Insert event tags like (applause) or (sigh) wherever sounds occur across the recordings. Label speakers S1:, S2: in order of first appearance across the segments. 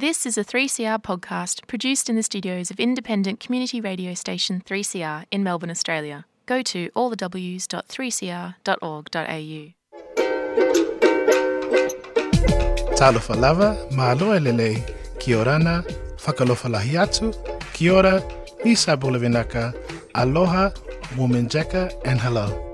S1: This is a 3CR podcast produced in the studios of independent community radio station 3CR in Melbourne, Australia. Go to allthews.3cr.org.au.
S2: Talofa lava, mahalo e lele, ki orana, whakalofa lahi atu, ki ora, Isa Bulavinaka, aloha, wominjeka, and hello.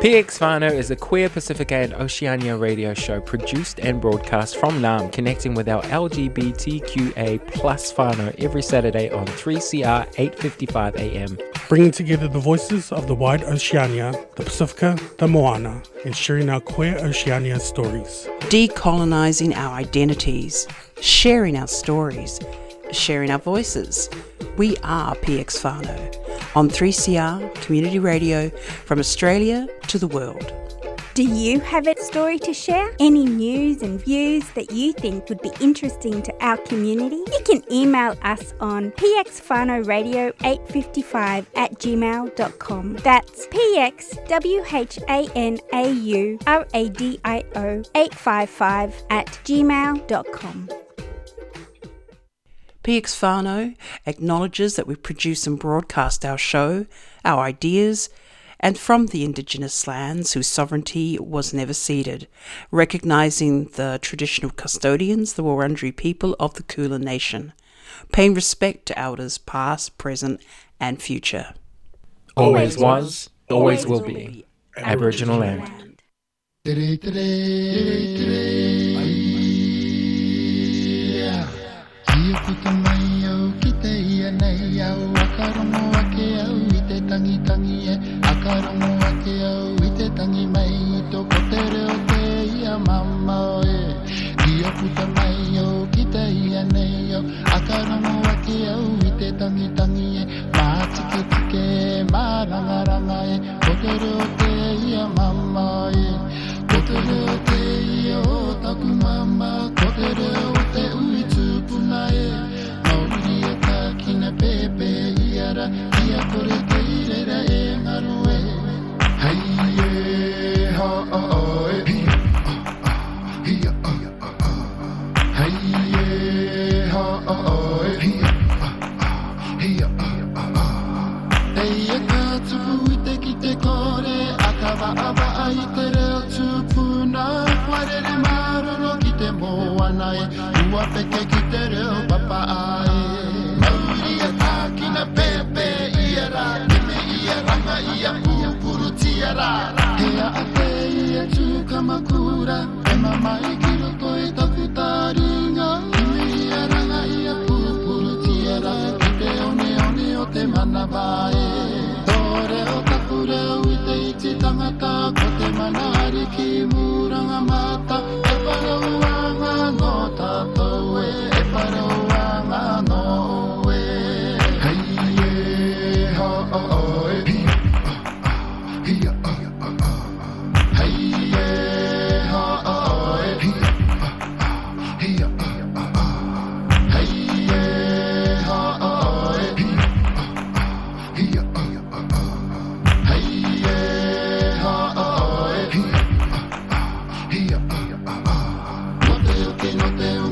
S3: PX Whānau is a queer Pacific and Oceania radio show produced and broadcast from Naarm, connecting with our LGBTQA plus whānau every Saturday on 3CR 8.55 AM.
S4: Bringing together the voices of the wide Oceania, the Pacifica, the Moana, and sharing our queer Oceania stories.
S5: Decolonising our identities, sharing our stories, sharing our voices. We are PX Whānau on 3CR Community Radio from Australia to the world.
S6: Do you have a story to share? Any news and views that you think would be interesting to our community? You can email us on pxwhanauradio855 at gmail.com. That's pxwhanau-radio 855 at gmail.com.
S5: PX Whānau acknowledges that we produce and broadcast our show, our ideas, and from the Indigenous lands whose sovereignty was never ceded, recognising the traditional custodians, the Wurundjeri people of the Kulin Nation, paying respect to elders past, present, and future.
S3: Always was, always will be. Aboriginal land.
S7: Puta mai au ki te ia nei au. Akarongo ake au i te tangi tangi e. Akarongo ake au i te tangi mai. I toko te reo te ia mama o e Ia puta mai au ki te ia nei au. Akarongo ake au i te tangi tangi e. Mā tike tike e mā ranga ranga e. Ko te te ia mama e Ko te te ia o taku mama. Ko te reo te ui tūpuna e. teke ki te reo papa ai. Mauri e tākina pepe i e rā. Kime i e ranga i e pūpuru ti e rā. Hea a te i e tūkama kura E mama i ki roto i taku tāringa. Kime i e ranga i e pūpuru ti e rā. Ki te one one o te mana vāe Tō reo taku reo i te iti tangata Ko te mana ariki mūra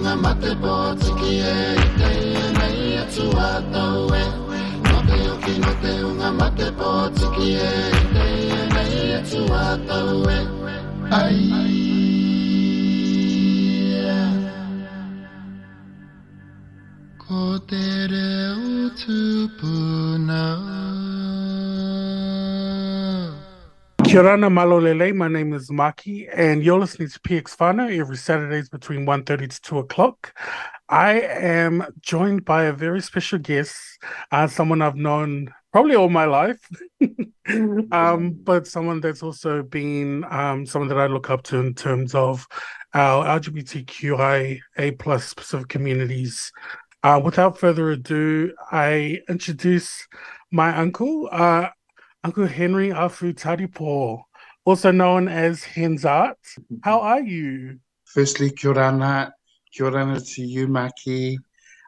S7: no te mate po tiki e i te e nei atu a tau e. No te uki no te unga mate po tiki e i te e nei atu a tau e. Ai. Ko te reo tupuna.
S4: o rana malolele, my name is Maki, and you're listening to PX Whānau every Saturdays between 1.30 to 2 o'clock. I am joined by a very special guest, uh, someone I've known probably all my life, (laughs) um, but someone that's also been um, someone that I look up to in terms of our LGBTQIA plus specific communities. Uh, without further ado, I introduce my uncle, uh, Uncle Henry Afu Taripo, also known as Henzart. How are you?
S7: Firstly, kia orana, kia orana to you, Maki,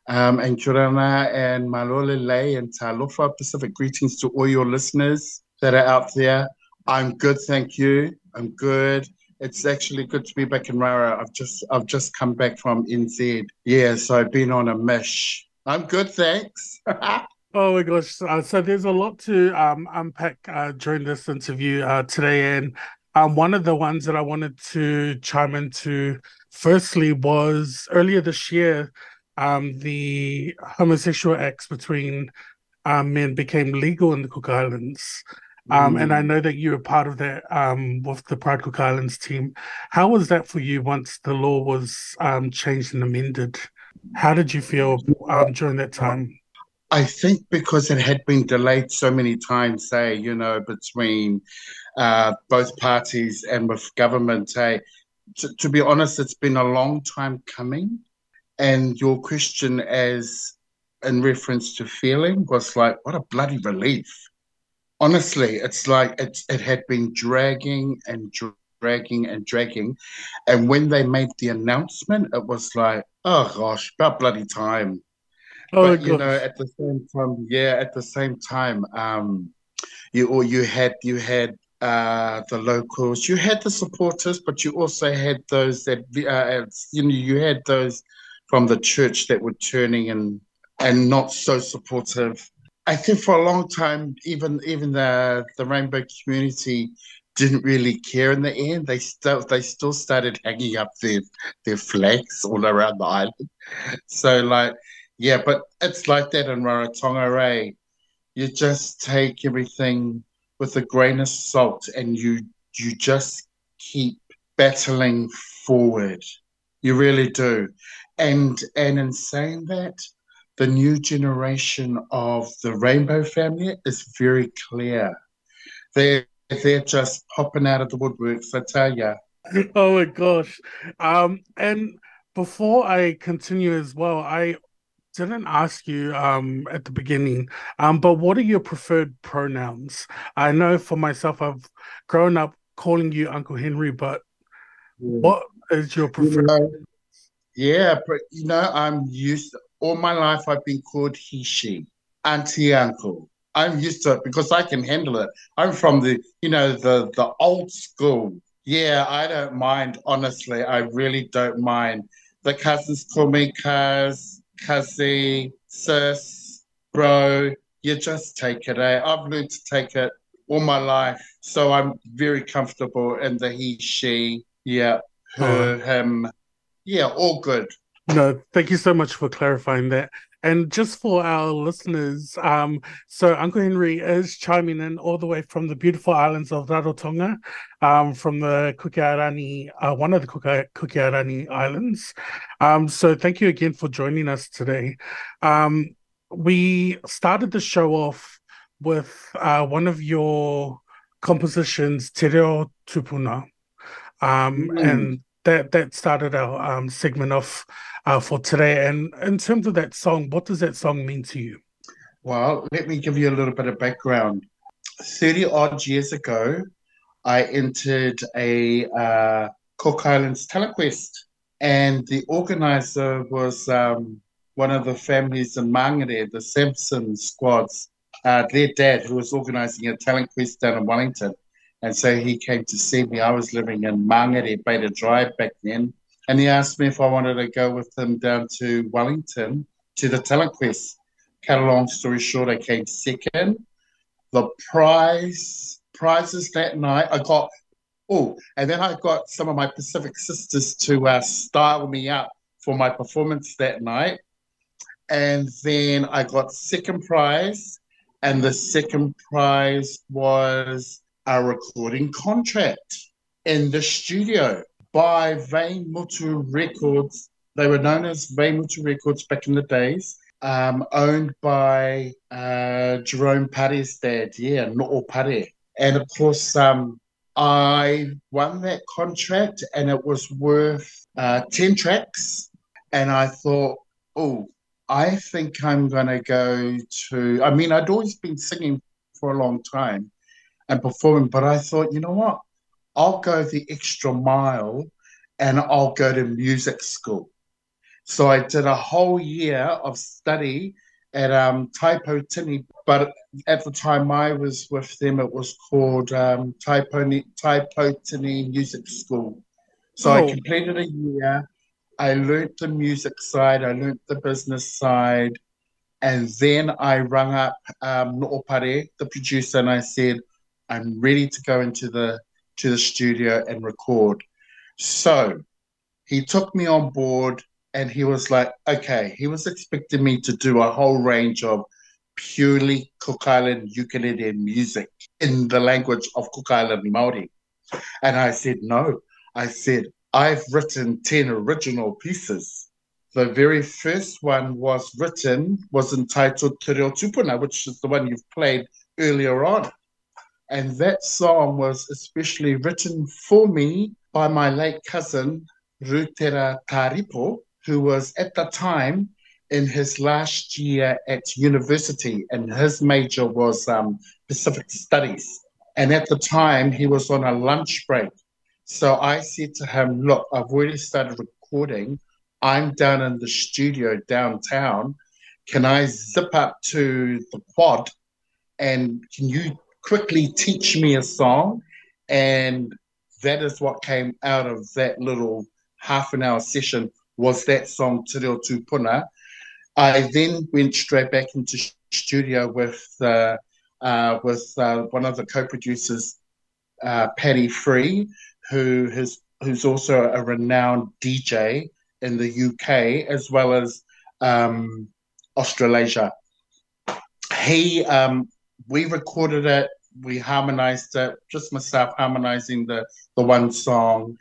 S7: um, and kia orana and malole lei and talofa Pacific greetings to all your listeners that are out there. I'm good, thank you. I'm good.
S8: It's actually good to be back in Raro. I've just I've just come back from NZ. Yeah, so I've been on a mish. I'm good, thanks. (laughs)
S4: Oh my gosh! Uh, so there's a lot to um, unpack uh, during this interview uh, today, and um, one of the ones that I wanted to chime into firstly was earlier this year, um, the homosexual acts between um, men became legal in the Cook Islands. Um, And I know that you were part of that um, with the Pride Cook Islands team. How was that for you once the law was um, changed and amended? How did you feel um, during that time?
S8: I think because it had been delayed so many times, say, you know, between uh, both parties and with government, hey, to, to be honest, it's been a long time coming. And your question, as in reference to feeling, was like, what a bloody relief. Honestly, it's like it, it had been dragging and dragging and dragging. And when they made the announcement, it was like, oh gosh, about bloody time.
S4: Oh,
S8: but you know, at the same time, yeah, at the same time, um, you or you had you had uh, the locals, you had the supporters, but you also had those that uh, you know you had those from the church that were turning and and not so supportive. I think for a long time, even even the the rainbow community didn't really care in the end. They still they still started hanging up their their flags all around the island. So like yeah, but it's like that in Rarotonga Ray. You just take everything with a grain of salt and you you just keep battling forward. You really do. And and in saying that, the new generation of the Rainbow family is very clear. They're they're just popping out of the woodworks, I tell you. (laughs)
S4: Oh my gosh. Um and before I continue as well, I didn't ask you um at the beginning um but what are your preferred pronouns i know for myself i've grown up calling you uncle henry but what is your preferred
S8: You know, yeah, but you know, I'm used to, all my life I've been called he, she, auntie, uncle. I'm used to it because I can handle it. I'm from the, you know, the the old school. Yeah, I don't mind, honestly. I really don't mind. The cousins call me cuz, cuzzy, sis, bro. You just take it, eh? I've learned to take it all my life. So I'm very comfortable in the he, she, yeah, her, him. Yeah, all good.
S4: No, thank you so much for clarifying that. And just for our listeners, um, so Uncle Henry is chiming in all the way from the beautiful islands of Rarotonga, um, from the Kukiarani, uh, one of the Kuki- Kukiarani Islands. Um, so thank you again for joining us today. Um, we started the show off with uh, one of your compositions, Te Reo Tupuna. Um,
S8: Mm.
S4: and that that started our um, segment off uh, for today. And in terms of that song, what does that song mean to you?
S8: Well, let me give you a little bit of background. 30 odd years ago, I entered a uh, Cook Islands telequest, and the organizer was um, one of the families in Mangere, the Simpson squads, uh, their dad, who was organizing a talent quest down in Wellington. And so he came to see me. I was living in Mangere, Beta Drive back then. And he asked me if I wanted to go with him down to Wellington to the talent quest. Cut a long story short, I came second. The prize prizes that night, I got oh, and then I got some of my Pacific sisters to uh, style me up for my performance that night. And then I got second prize, and the second prize was a recording contract in the studio by Veimutu Records. They were known as Veimutu Records back in the days, um, owned by uh, Jerome Pare's dad, yeah, No'o Pare. And of course, um, I won that contract and it was worth uh, 10 tracks. And I thought, oh, I think I'm going to go to, I mean, I'd always been singing for a long time and performing, but I thought, you know what? I'll go the extra mile and I'll go to music school. So I did a whole year of study at um, Taipo Tini, but at the time I was with them, it was called um, Taiponi, Taipotini Music School. So I
S4: Oh.
S8: completed a year. I learnt the music side, I learnt the business side, and then I rung up um, No'opare, the producer, and I said, I'm ready to go into the to the studio and record. So he took me on board and he was like, okay, he was expecting me to do a whole range of purely Cook Island ukulele music in the language of Cook Island Māori. And I said, no. I said, I've written 10 original pieces. The very first one was written, was entitled Te Reo Tupuna, which is the one you've played earlier on. And that song was especially written for me by my late cousin, Rutera Taripo, who was at the time in his last year at university, and his major was um, Pacific Studies. And at the time, he was on a lunch break. So I said to him, Look, I've already started recording. I'm down in the studio downtown. Can I zip up to the quad and can you quickly teach me a song? And that is what came out of that little half an hour session was that song Te Reo Tupuna. I then went straight back into studio with uh, uh, with uh, one of the co-producers, uh, Paddy Free, who has who's also a renowned DJ in the UK as well as um, Australasia. He um, we recorded it, we harmonized it, just myself harmonizing the the one song,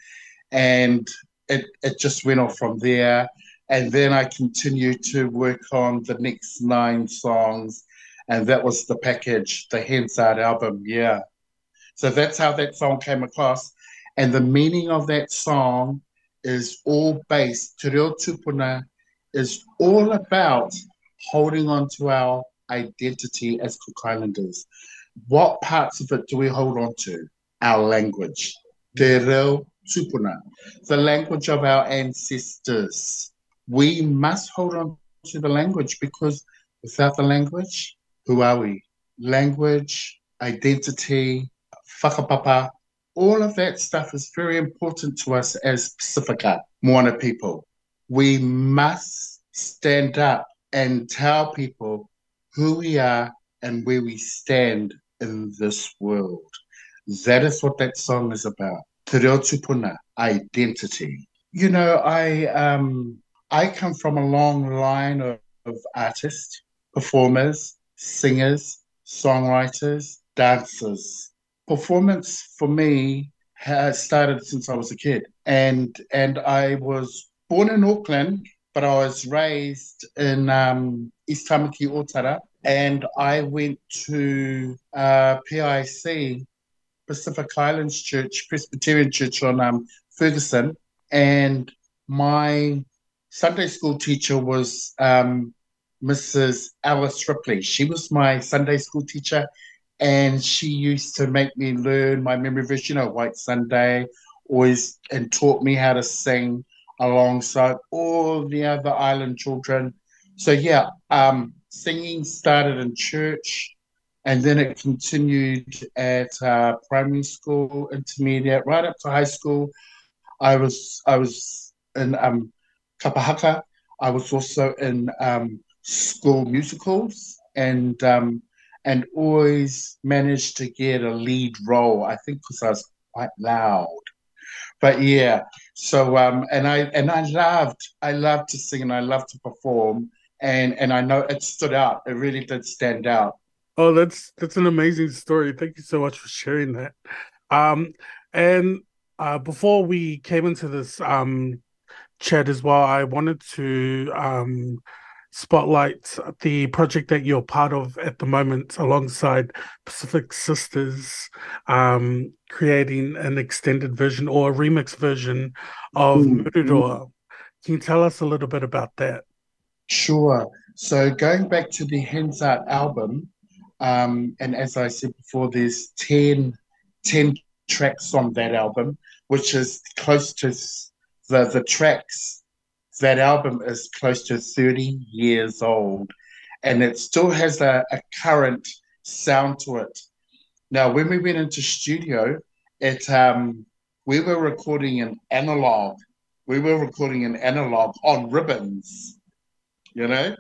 S8: and it it just went off from there. And then I continued to work on the next nine songs, and that was the package, the Hensard album. Yeah. So that's how that song came across. And the meaning of that song is all based, Te Reo Tupuna is all about holding on to our identity as Cook Islanders. What parts of it do we hold on to? Our language. Te Reo Tupuna, the language of our ancestors. We must hold on to the language because without the language, who are we? Language, identity, whakapapa, all of that stuff is very important to us as Pacifica, Moana people. We must stand up and tell people who we are and where we stand in this world. That is what that song is about. Te Reo Tupuna, identity. You know, I um I come from a long line of, of artists, performers, singers, songwriters, dancers. Performance for me has started since I was a kid, and and I was born in Auckland, but I was raised in um, East Tamaki Otara, and I went to uh, PIC, Pacific Islands Church, Presbyterian Church on um, Ferguson, and my Sunday school teacher was um, Mrs. Alice Ripley. She was my Sunday school teacher, and she used to make me learn my memory verse, you know, White Sunday, always, and taught me how to sing alongside all the other island children. So yeah, um, singing started in church, and then it continued at uh, primary school, intermediate, right up to high school. I was I was in um, Kapahaka. I was also in um, school musicals and um, and always managed to get a lead role. I think because I was quite loud. But yeah, so um, and I and I loved I loved to sing and I loved to perform and and I know it stood out. It really did stand out.
S4: Oh, that's that's an amazing story. Thank you so much for sharing that. Um, and uh, before we came into this um, chat as well, I wanted to um, spotlight the project that you're part of at the moment alongside Pacific Sisters, um, creating an extended version or a remix version of
S8: Mm.
S4: Can you tell us a little bit about that?
S8: Sure. So going back to the Hens Art album, um, and as I said before, there's 10, 10 tracks on that album, which is close to the the tracks. That album is close to 30 years old, and it still has a, a current sound to it. Now, when we went into studio, it um, we were recording in analog. We were recording in analog on ribbons, you know,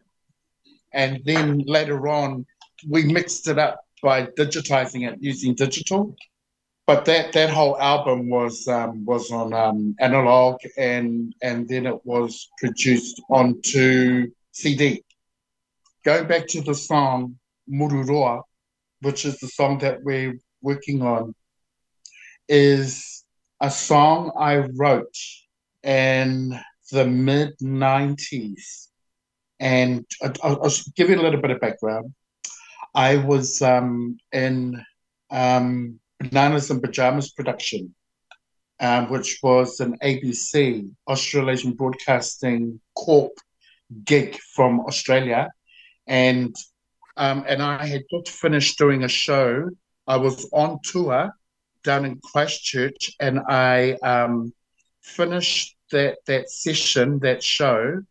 S8: and then later on we mixed it up by digitizing it using digital. But that that whole album was um, was on um, analog, and and then it was produced onto CD. Going back to the song Mururoa, which is the song that we're working on, is a song I wrote in the mid 90s. And I'll, I'll, give you a little bit of background. I was um, in um, Bananas and Pajamas production, um, which was an ABC, Australasian Broadcasting Corp gig from Australia. And um, and I had just finished doing a show. I was on tour down in Christchurch, and I um, finished that that session, that show,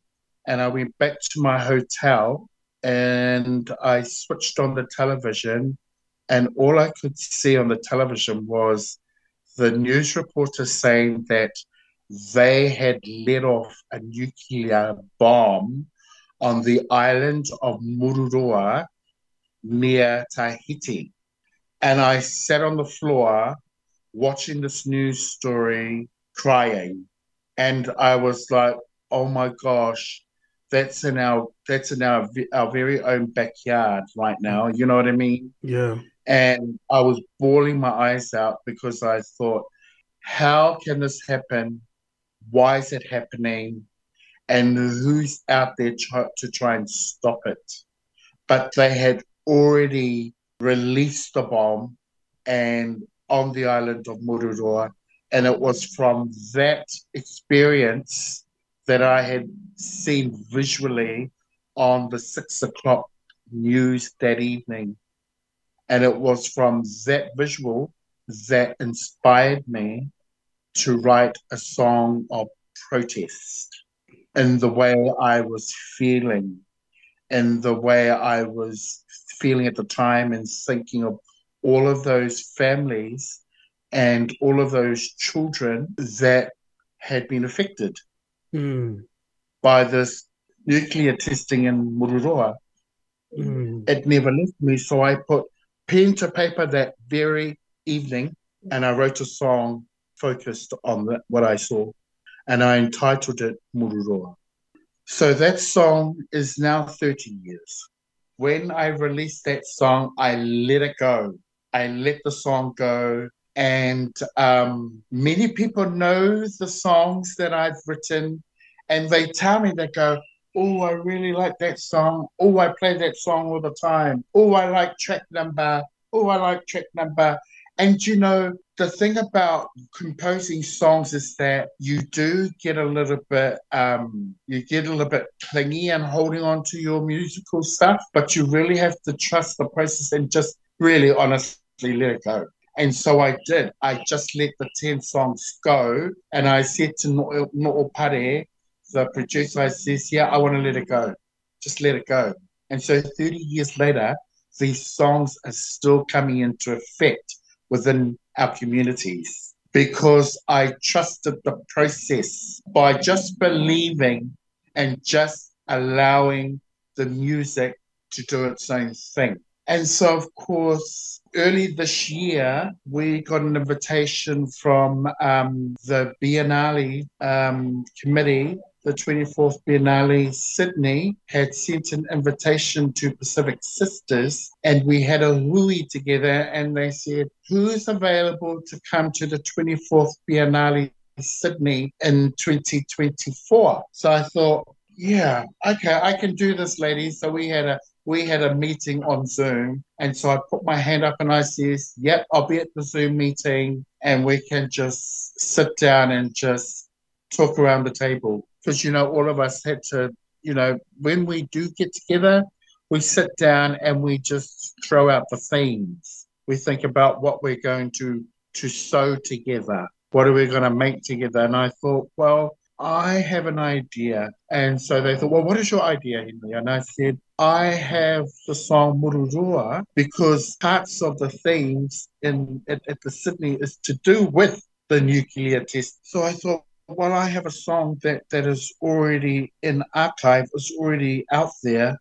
S8: and I went back to my hotel, and I switched on the television, and all I could see on the television was the news reporter saying that they had let off a nuclear bomb on the island of Mururoa near Tahiti. And I sat on the floor watching this news story, crying. And I was like, oh my gosh, that's in our that's in our our very own backyard right now. You know what I mean?
S4: Yeah.
S8: And I was bawling my eyes out because I thought, how can this happen? Why is it happening? And who's out there try, to try and stop it? But they had already released the bomb and on the island of Mururoa. And it was from that experience that I had seen visually on the six o'clock news that evening. And it was from that visual that inspired me to write a song of protest in the way I was feeling, in the way I was feeling at the time and thinking of all of those families and all of those children that had been affected
S4: mm.
S8: by this nuclear testing in Mururoa.
S4: Mm.
S8: It never left me, so I put pen to paper that very evening and I wrote a song focused on the, what I saw and I entitled it Mururoa. So that song is now 30 years when I released that song, I let it go. I let the song go. And um, many people know the songs that I've written, and they tell me, they go, Oh, I really like that song. Oh, I play that song all the time. Oh, I like track number. Oh, I like track number. And you know, the thing about composing songs is that you do get a little bit um, you get a little bit clingy and holding on to your musical stuff, but you really have to trust the process and just really honestly let it go. And so I did. I just let the 10 songs go. And I said to No'o Pare, the producer, I says, Yeah, I want to let it go. Just let it go. And so 30 years later, these songs are still coming into effect within our communities because I trusted the process by just believing and just allowing the music to do its own thing. And so, of course, early this year, we got an invitation from um, the Biennale um, committee the 24th Biennale Sydney had sent an invitation to Pacific Sisters, and we had a hui together, and they said, Who's available to come to the 24th Biennale Sydney in 2024? So I thought, yeah, okay, I can do this, ladies. So we had a we had a meeting on Zoom. And so I put my hand up and I says, Yep, I'll be at the Zoom meeting and we can just sit down and just talk around the table because you know all of us had to you know when we do get together we sit down and we just throw out the themes we think about what we're going to to sew together what are we going to make together and i thought well I have an idea. And so they thought, well, what is your idea, Henry? And I said, I have the song Mururoa because parts of the themes in at, at the Sydney is to do with the nuclear test. So I thought, well, I have a song that, that is already in archive, is already out there.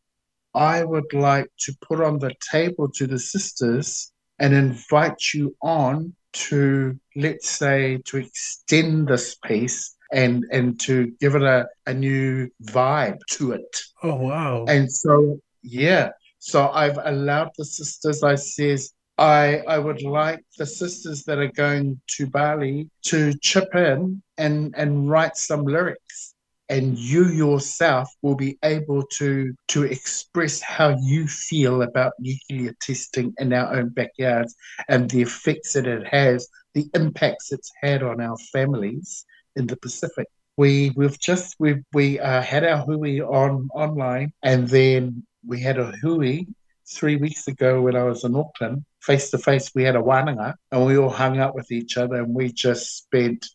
S8: I would like to put on the table to the sisters and invite you on to, let's say, to extend this piece and and to give it a, a new vibe to it.
S4: Oh wow.
S8: And so yeah. So I've allowed the sisters, I says, I I would like the sisters that are going to Bali to chip in and and write some lyrics and you yourself will be able to to express how you feel about nuclear testing in our own backyards and the effects that it has the impacts it's had on our families in the Pacific. We we've just we we uh, had our hui on online, and then we had a hui three weeks ago when I was in Auckland. Face to face, we had a wānanga, and we all hung out with each other, and we just spent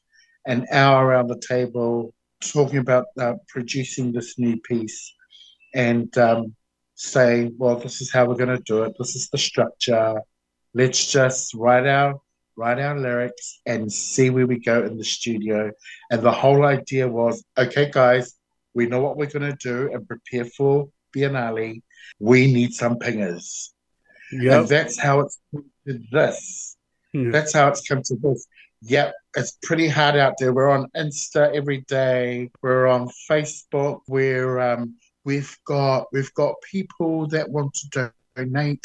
S8: an hour around the table talking about uh, producing this new piece, and um, well, this is how we're going to do it. This is the structure. Let's just write our write our lyrics, and see where we go in the studio. And the whole idea was okay, guys, we know what we're going to do and prepare for Biennale. We need some pingers. Yep. And that's how it's come to this. Yeah. That's how it's come to this. Yep, it's pretty hard out there. We're on Insta every day. We're on Facebook. We're um, we've got we've got people that want to donate,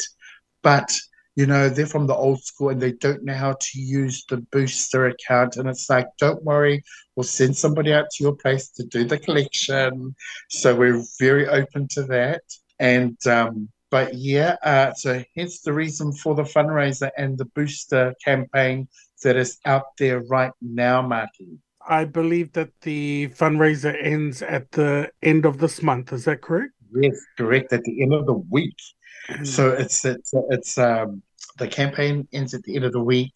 S8: but you know, they're from the old school and they don't know how to use the booster account. And it's like, don't worry, we'll send somebody out to your place to do the collection. So we're very open to that. And, um, but yeah, uh, so hence the reason for the fundraiser and the booster campaign that is out there right now, Marty.
S4: I believe that the fundraiser ends at the end of this month. Is that correct?
S8: Yes, correct. At the end of the week. Mm. So it's it's it's um the campaign ends at the end of the week.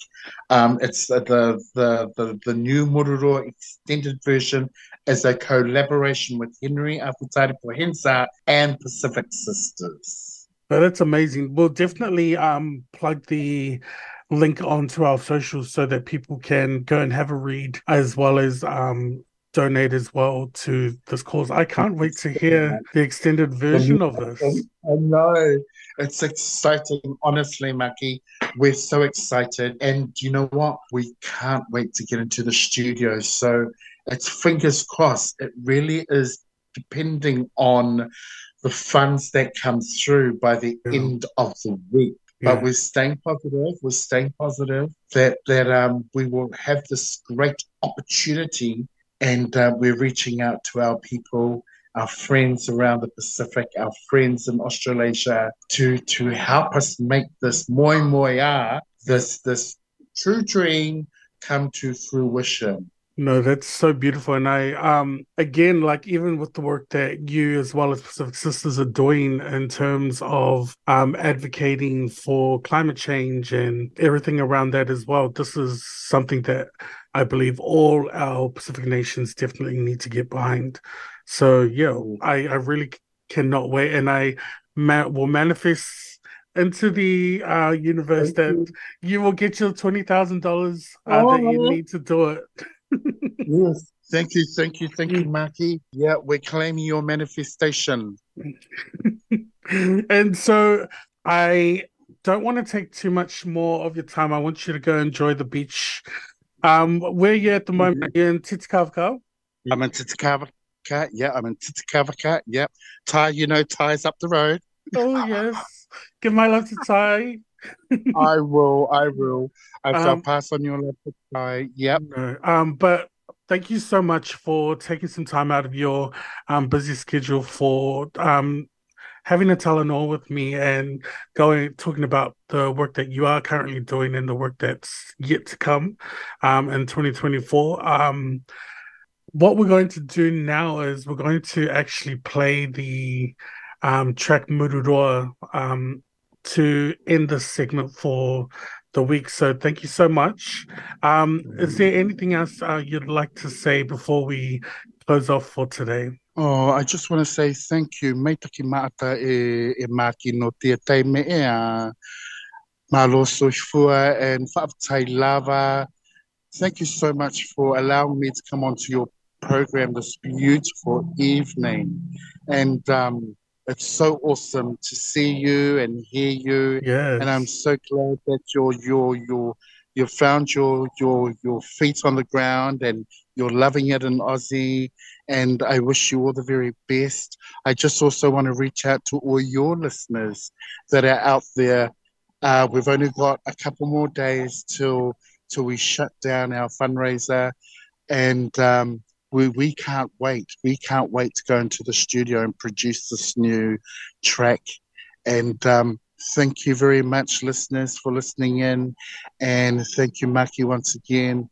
S8: Um, it's the, the the the new Mururoa extended version is a collaboration with Henry Afutari Pohensa and Pacific Sisters.
S4: That's amazing. We'll definitely um, plug the link onto our socials so that people can go and have a read as well as um, donate as well to this cause. I can't wait to hear the extended version of this.
S8: I know. It's exciting, honestly, Maki. We're so excited. And you know what? We can't wait to get into the studio. So it's fingers crossed. It really is depending on the funds that come through by the yeah. end of the week. Yeah. But we're staying positive. We're staying positive that that um, we will have this great opportunity, and uh, we're reaching out to our people our friends around the Pacific, our friends in Australasia, to to help us make this moemoeā, this this true dream come to fruition.
S4: No, that's so beautiful. And I um again like even with the work that you as well as Pacific Sisters are doing in terms of um advocating for climate change and everything around that as well, this is something that I believe all our Pacific nations definitely need to get behind. So yeah, I, I really cannot wait, and I ma- will manifest into the uh, universe Thank that you. you. will get your twenty thousand uh, dollars that you need to do it.
S8: Yes, thank you, thank you, thank you, Marky. Yeah, we're claiming your manifestation. (laughs)
S4: and so I don't want to take too much more of your time. I want you to go enjoy the beach. Um, where are you at the moment? Mm-hmm. Are in Titikaveka?
S8: I'm in Titikaveka Cat, yeah, I'm in Cat, yeah. Ty, you know, Ty's up the road.
S4: Oh (laughs) yes, give my love to Ty.
S8: I will, I will. I shall um, pass on your love to Ty. Yep.
S4: No, um, but thank you so much for taking some time out of your um busy schedule for um having a Talanoa with me and going talking about the work that you are currently doing and the work that's yet to come um in 2024. Um what we're going to do now is we're going to actually play the um, track Mururoa um, to end this segment for the week. So thank you so much. Um, is there anything else uh, you'd like to say before we close off for today.
S7: Oh, I just want to say thank you. Mai taki maata e, e maki no tia tai me e a malo soifua and whaapatai lava. Thank you so much for allowing me to come onto your program this beautiful evening. And um, it's so awesome to see you and hear you.
S4: Yes.
S7: And I'm so glad that you're you're you're you've found your your your feet on the ground and you're loving it in Aussie. And I wish you all the very best. I just also want to reach out to all your listeners that are out there. Uh, we've only got a couple more days till till we shut down our fundraiser, and um, we we can't wait. We can't wait to go into the studio and produce this new track. And um, thank you very much, listeners, for listening in, and thank you, Maki, once again.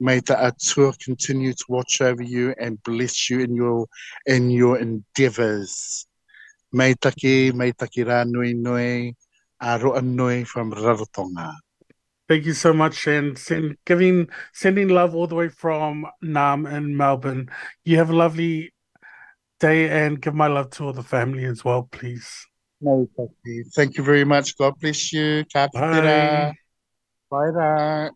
S7: May the Atua continue to watch over you and bless you in your in your endeavors. May taki, may taki rā nui nui, a roa nui from Rarotonga.
S4: Thank you so much, and send, giving sending love all the way from Naarm in Melbourne. You have a lovely day, and give my love to all the family as well, please.
S7: May taki. Thank you very much. God bless you. Ka
S4: Bye.
S7: tera. Bye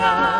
S9: Moreira